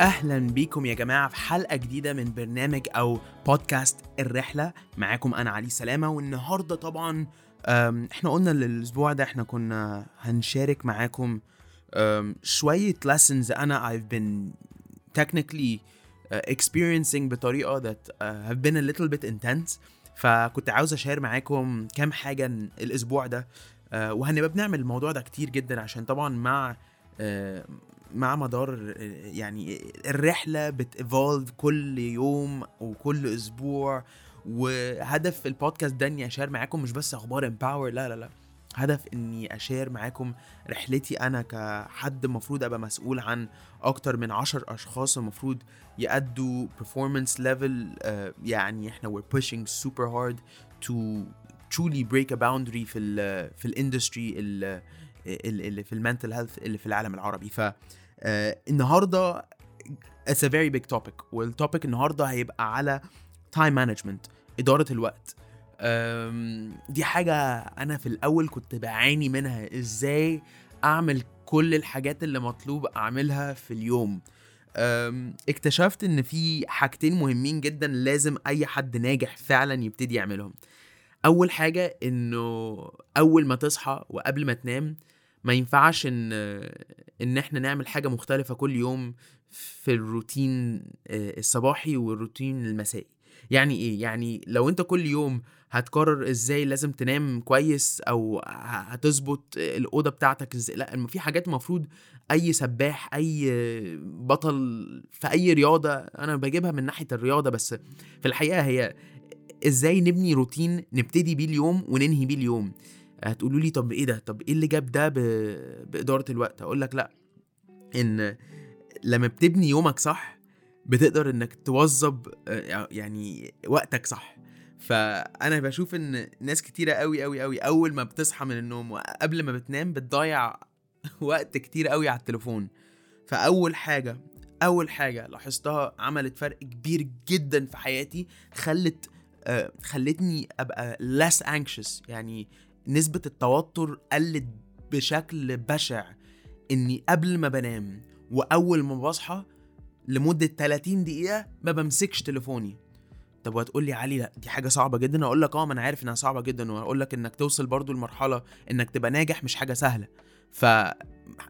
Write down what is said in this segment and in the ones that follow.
أهلا بيكم يا جماعة في حلقة جديدة من برنامج أو بودكاست الرحلة. معاكم أنا علي سلامة والنهاردة طبعا إحنا قلنا الأسبوع ده إحنا كنا هنشارك معاكم شوية lessons أنا I've been technically uh, experiencing بطريقة that uh, have been a little bit intense. فكنت عاوز أشير معاكم كام حاجة الأسبوع ده uh, وهنبقى بنعمل الموضوع ده كتير جدا عشان طبعا مع مع مدار يعني الرحلة بت evolve كل يوم وكل أسبوع. وهدف البودكاست ده إني أ share معاكم مش بس أخبار Empower لا لا لا. هدف إني أ share معاكم رحلتي أنا كحد المفروض أبقى مسؤول عن أكتر من عشر أشخاص المفروض يأدوا performance level uh, يعني إحنا we're pushing super hard to truly break a boundary في ال في ال industry اللي في المنتل هيلث اللي في العالم العربي. ف uh, النهارده it's a very big topic والتوبيك النهارده هيبقى على time management إدارة الوقت. دي حاجة أنا في الأول كنت بعاني منها إزاي أعمل كل الحاجات اللي مطلوب أعملها في اليوم. اكتشفت إن في حاجتين مهمين جدا لازم أي حد ناجح فعلا يبتدي يعملهم. أول حاجة إنه أول ما تصحى وقبل ما تنام ما ينفعش إن إن إحنا نعمل حاجة مختلفة كل يوم في الروتين آه، الصباحي والروتين المسائي. يعني إيه؟ يعني لو أنت كل يوم هتقرر إزاي لازم تنام كويس أو هتظبط الأوضة بتاعتك إزاي لأ في حاجات المفروض أي سباح أي بطل في أي رياضة أنا بجيبها من ناحية الرياضة بس في الحقيقة هي إزاي نبني روتين نبتدي بيه اليوم وننهي بيه اليوم. هتقولوا لي طب إيه ده؟ طب إيه اللي جاب ده ب... بإدارة الوقت؟ أقول لك لأ إن لما بتبني يومك صح بتقدر إنك توظب آه، يعني وقتك صح. فأنا بشوف إن ناس كتيرة قوي قوي قوي أول ما بتصحى من النوم وقبل ما بتنام بتضيع وقت كتير قوي على التليفون. فأول حاجة أول حاجة لاحظتها عملت فرق كبير جدا في حياتي خلت آه، خلتني أبقى less anxious. يعني نسبة التوتر قلت بشكل بشع إني قبل ما بنام وأول ما بصحى لمدة 30 دقيقة ما بمسكش تليفوني. طب وهتقول لي علي لا دي حاجة صعبة جدا. أقول لك آه ما أنا عارف إنها صعبة جدا. واقول لك إنك توصل برضو لمرحلة إنك تبقى ناجح مش حاجة سهلة. ف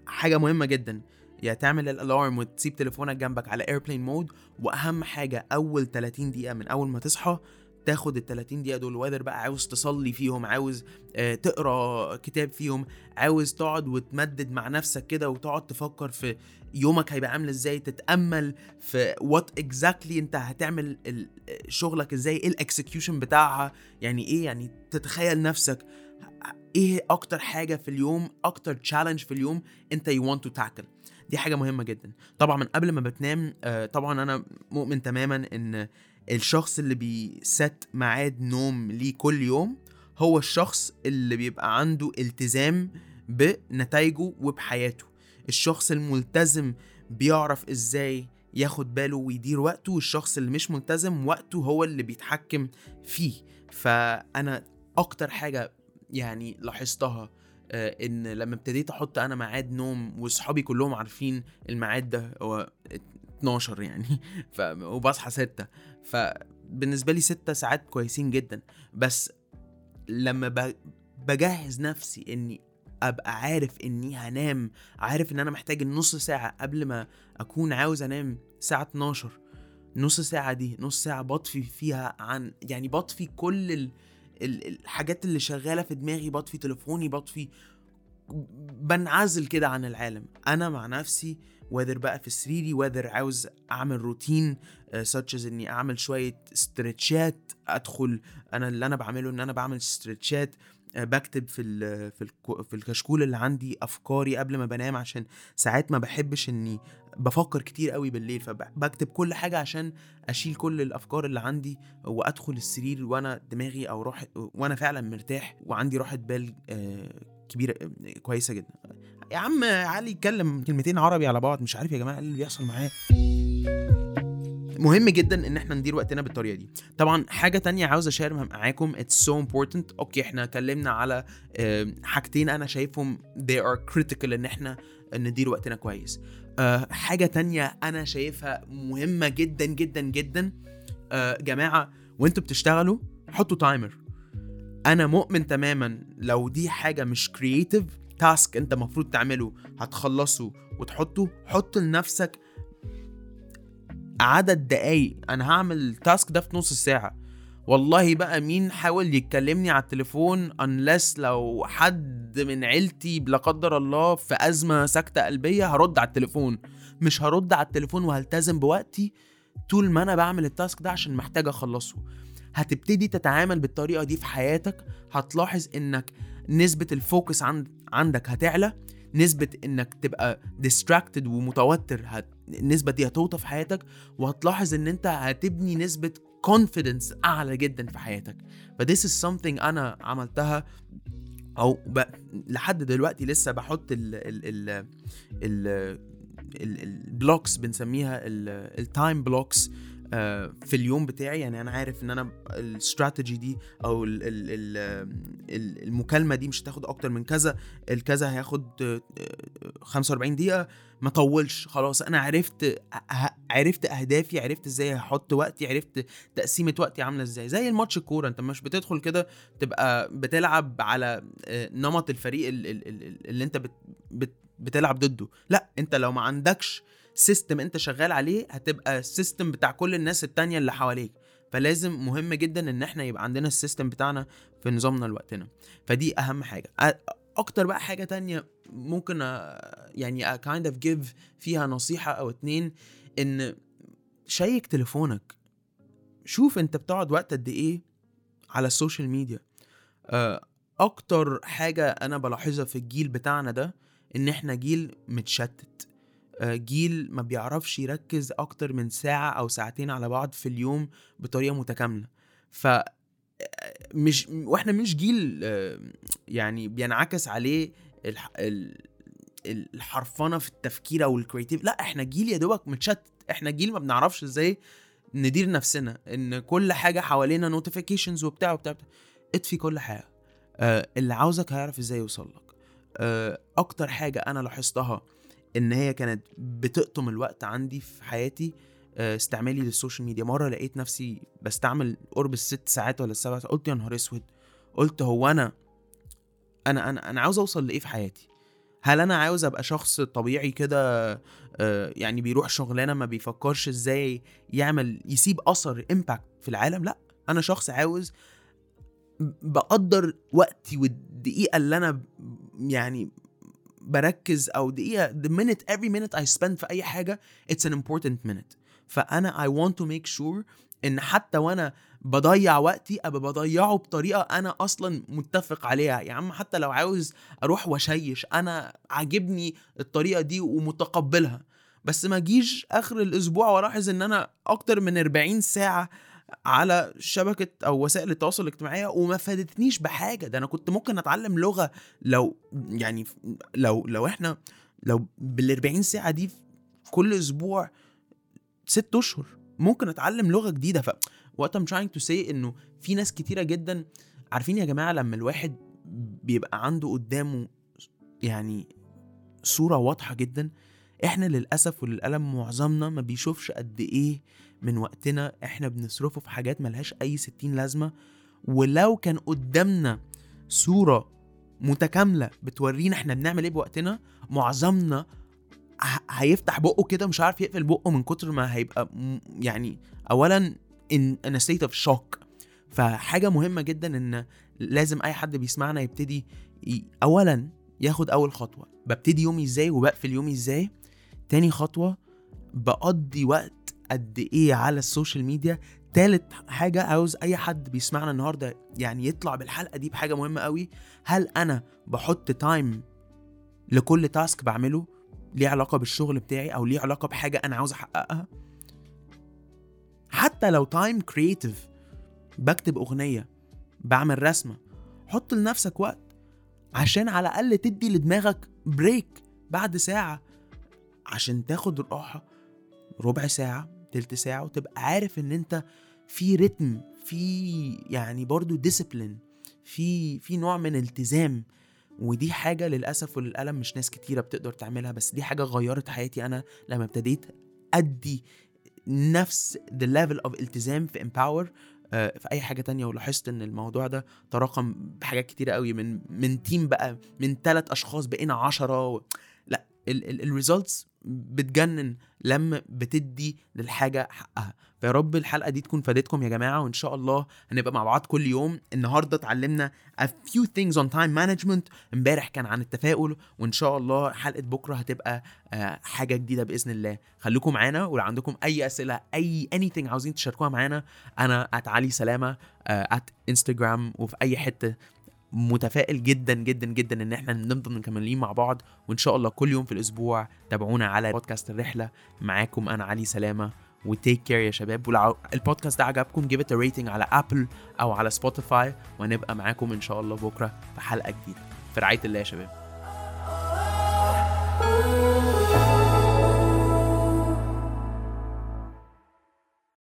حاجة مهمة جدا. يا تعمل ال alarm وتسيب تليفونك جنبك على airplane mode وأهم حاجة أول 30 دقيقة من أول ما تصحى تاخد ال 30 دقيقة دول و either بقى عاوز تصلي فيهم عاوز آه، تقرأ كتاب فيهم عاوز تقعد وتمدد مع نفسك كده وتقعد تفكر في يومك هيبقى عامل إزاي تتأمل في what exactly أنت هتعمل ال- شغلك إزاي إيه ال execution بتاعها يعني إيه؟ يعني تتخيل نفسك إيه أكتر حاجة في اليوم أكتر challenge في اليوم أنت you want to tackle دي حاجة مهمة جدا. طبعا من قبل ما بتنام آه، طبعا أنا مؤمن تماما إن الشخص اللي بيسيت ميعاد نوم ليه كل يوم هو الشخص اللي بيبقى عنده التزام بنتائجه وبحياته. الشخص الملتزم بيعرف إزاي ياخد باله ويدير وقته والشخص اللي مش ملتزم وقته هو اللي بيتحكم فيه. فأنا أكتر حاجة يعني لاحظتها آه، إن لما ابتديت أحط أنا ميعاد نوم واصحابي كلهم عارفين الميعاد ده هو 12 يعني. ف... وبصحى 6 فبالنسبه لي 6 ساعات كويسين جدا. بس لما ب... بجهز نفسي إني أبقى عارف إني هنام عارف إن أنا محتاج النص ساعة قبل ما أكون عاوز أنام الساعة 12 نص ساعة دي نص ساعة بطفي فيها عن يعني بطفي كل ال... ال- الحاجات اللي شغالة في دماغي بطفي تليفوني بطفي بنعزل كده عن العالم. أنا مع نفسي وذر بقى في سريري وذر عاوز أعمل روتين ساتش إني أعمل شوية استرتشات أدخل أنا اللي أنا بعمله إن أنا بعمل استرتشات آه، بكتب في ال في الكو- في الكشكول اللي عندي أفكاري قبل ما بنام عشان ساعات ما بحبش إني بفكر كتير قوي بالليل فبكتب كل حاجة عشان أشيل كل الأفكار اللي عندي وأدخل السرير وأنا دماغي أو روح وأنا فعلا مرتاح وعندي راحة بال آه، كبيرة آه، كويسة جدا. يا عم علي اتكلم كلمتين عربي على بعض مش عارف يا جماعة إيه اللي بيحصل معايا. مهم جدا إن إحنا ندير وقتنا بالطريقة دي. طبعا حاجة تانية عاوز اشيرها معاكم it's so important. أوكي إحنا اتكلمنا على حاجتين أنا شايفهم they are critical إن إحنا ندير وقتنا كويس. آه حاجة تانية أنا شايفها مهمة جدا جدا جدا. آه جماعة وأنتوا بتشتغلوا حطوا timer أنا مؤمن تماما لو دي حاجة مش creative task انت المفروض تعمله هتخلصه وتحطه حط لنفسك عدد دقايق أنا هعمل ال task ده في نص ساعه والله بقى مين حاول يكلمني على التليفون unless لو حد من عيلتي لا قدر الله في أزمة سكتة قلبية هرد على التليفون. مش هرد على التليفون وهلتزم بوقتي طول ما أنا بعمل ال task ده عشان محتاج أخلصه. هتبتدي تتعامل بالطريقة دي في حياتك هتلاحظ إنك نسبة ال focus عند عندك هتعلى نسبة إنك تبقى distracted ومتوتر هت... النسبة دي هتوطى في حياتك وهتلاحظ إن أنت هتبني نسبة confidence أعلى جدا في حياتك. ف this is something أنا عملتها أو ب... لحد دلوقتي لسه بحط ال ال ال ال ال blocks بنسميها ال time blocks في اليوم بتاعي يعني أنا عارف إن أنا الاستراتيجي دي أو ال ال ال المكالمة دي مش هتاخد أكتر من كذا الكذا هياخد 45 دقيقة ما طولش خلاص أنا عرفت عرفت أهدافي عرفت إزاي هحط وقتي عرفت تقسيمة وقتي عاملة إزاي. زي الماتش الكورة أنت مش بتدخل كده تبقى بتلعب على نمط الفريق اللي أنت بت بت بتلعب ضده. لأ أنت لو ما عندكش system انت شغال عليه هتبقى ال system بتاع كل الناس التانية اللي حواليك. فلازم مهم جدا إن إحنا يبقى عندنا ال system بتاعنا في نظامنا لوقتنا. فدي أهم حاجة. أكتر بقى حاجة تانية ممكن يعني kind of give فيها نصيحة أو اتنين إن check تليفونك. شوف أنت بتقعد وقت قد إيه على ال social media. أكتر حاجة أنا بلاحظها في الجيل بتاعنا ده إن إحنا جيل متشتت. جيل ما بيعرفش يركز أكتر من ساعة أو ساعتين على بعض في اليوم بطريقة متكاملة. ف مش وإحنا مش جيل يعني بينعكس عليه الح... الحرفنة في التفكير أو ال creative لا إحنا جيل يا دوبك متشتت. إحنا جيل ما بنعرفش إزاي ندير نفسنا. إن كل حاجة حوالينا notifications وبتاع وبتاع, وبتاع. اطفي كل حاجة. آه اللي عاوزك هيعرف إزاي يوصل لك. آه أكتر حاجة أنا لاحظتها إن هي كانت بتقطم الوقت عندي في حياتي استعمالي لل social media. مرة لقيت نفسي بستعمل قرب الست ساعات ولا السبع ساعات قلت يا نهار أسود قلت هو أنا أنا أنا أنا عاوز أوصل لإيه في حياتي؟ هل أنا عاوز أبقى شخص طبيعي كده يعني بيروح شغلانة ما بيفكرش إزاي يعمل يسيب أثر impact في العالم؟ لأ أنا شخص عاوز بقدر وقتي والدقيقة اللي أنا يعني بركز أو دقيقة the minute every minute I spend في أي حاجة it's an important minute. فأنا I want to make sure إن حتى وأنا بضيع وقتي أبقى بضيعه بطريقة أنا أصلا متفق عليها. يا عم حتى لو عاوز أروح وأشيش أنا عاجبني الطريقة دي ومتقبلها. بس ما جيش آخر الأسبوع وألاحظ إن أنا أكتر من 40 ساعة على شبكة أو وسائل التواصل الاجتماعية وما فادتنيش بحاجة. ده أنا كنت ممكن أتعلم لغة لو يعني لو لو إحنا لو بال 40 ساعة دي كل أسبوع ست أشهر ممكن أتعلم لغة جديدة. ف what I'm trying to say إنه في ناس كتيرة جدا عارفين يا جماعة لما الواحد بيبقى عنده قدامه يعني صورة واضحة جدا إحنا للأسف وللألم معظمنا ما بيشوفش قد إيه من وقتنا إحنا بنصرفه في حاجات ملهاش أي ستين لازمة. ولو كان قدامنا صورة متكاملة بتورينا إحنا بنعمل إيه بوقتنا معظمنا هيفتح بقه كده مش عارف يقفل بقه من كتر ما هيبقى يعني اولا إن أنا state of shock فحاجة مهمة جدا إن لازم أي حد بيسمعنا يبتدي. اولا ياخد أول خطوة. ببتدي يومي إزاي وبقفل يومي إزاي؟ تاني خطوة بقضي وقت قد إيه على ال social media. تالت حاجة عاوز أي حد بيسمعنا النهاردة يعني يطلع بالحلقة دي بحاجة مهمة قوي. هل أنا بحط time لكل task بعمله؟ ليه علاقة بالشغل بتاعي أو ليه علاقة بحاجة أنا عاوز أحققها؟ حتى لو time creative بكتب أغنية بعمل رسمة حط لنفسك وقت عشان على الأقل تدي لدماغك break بعد ساعة. عشان تاخد راحة ربع ساعة تلت ساعة وتبقى عارف إن أنت في rhythm في يعني برضو discipline في في نوع من التزام. ودي حاجة للأسف وللألم مش ناس كتيرة بتقدر تعملها بس دي حاجة غيرت حياتي أنا لما ابتديت أدي نفس the level of التزام في empower آه، في أي حاجة تانية. ولاحظت إن الموضوع ده تراكم بحاجات كتيرة قوي من من team بقى من ثلاث أشخاص بقينا عشرة و... لا الريزلتس بتجنن لما بتدي للحاجة حقها. فيا رب الحلقة دي تكون فادتكم يا جماعة وإن شاء الله هنبقى مع بعض كل يوم. النهارده اتعلمنا a few things on time management. امبارح كان عن التفاؤل وإن شاء الله حلقة بكرة هتبقى آه، حاجة جديدة بإذن الله. خليكم معانا ولو عندكم أي أسئلة أي anything عاوزين تشاركوها معانا أنا علي سلامه ات انستجرام وفي أي حتة متفائل جدا جدا جدا إن إحنا نفضل مكملين مع بعض وإن شاء الله كل يوم في الأسبوع تابعونا على بودكاست الرحلة. معاكم أنا علي سلامة و take care يا شباب. ولو البودكاست ده عجبكم give it rating على ابل أو على سبوتيفاي وهنبقى معاكم إن شاء الله بكرة في حلقة جديدة. في رعاية الله يا شباب.